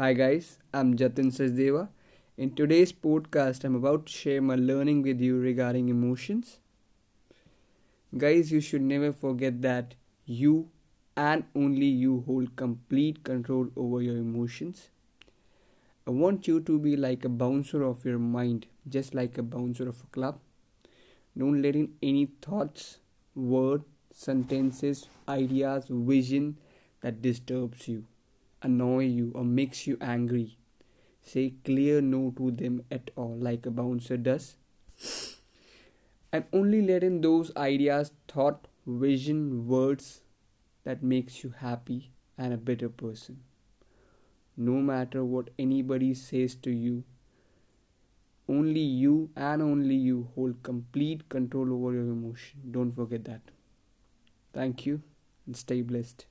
Hi guys, I'm Jatin Sachdeva. In today's podcast, I'm about to share my learning with you regarding emotions. Guys, you should never forget that you and only you hold complete control over your emotions. I want you to be like a bouncer of your mind, just like a bouncer of a club. Don't let in any thoughts, words, sentences, ideas, vision that disturbs you, annoy you, or makes you angry. Say clear no to them at all, like a bouncer does. And only let in those ideas, thought, vision, words that makes you happy and a better person. No matter what anybody says to you, only you and only you hold complete control over your emotion. Don't forget that. Thank you and stay blessed.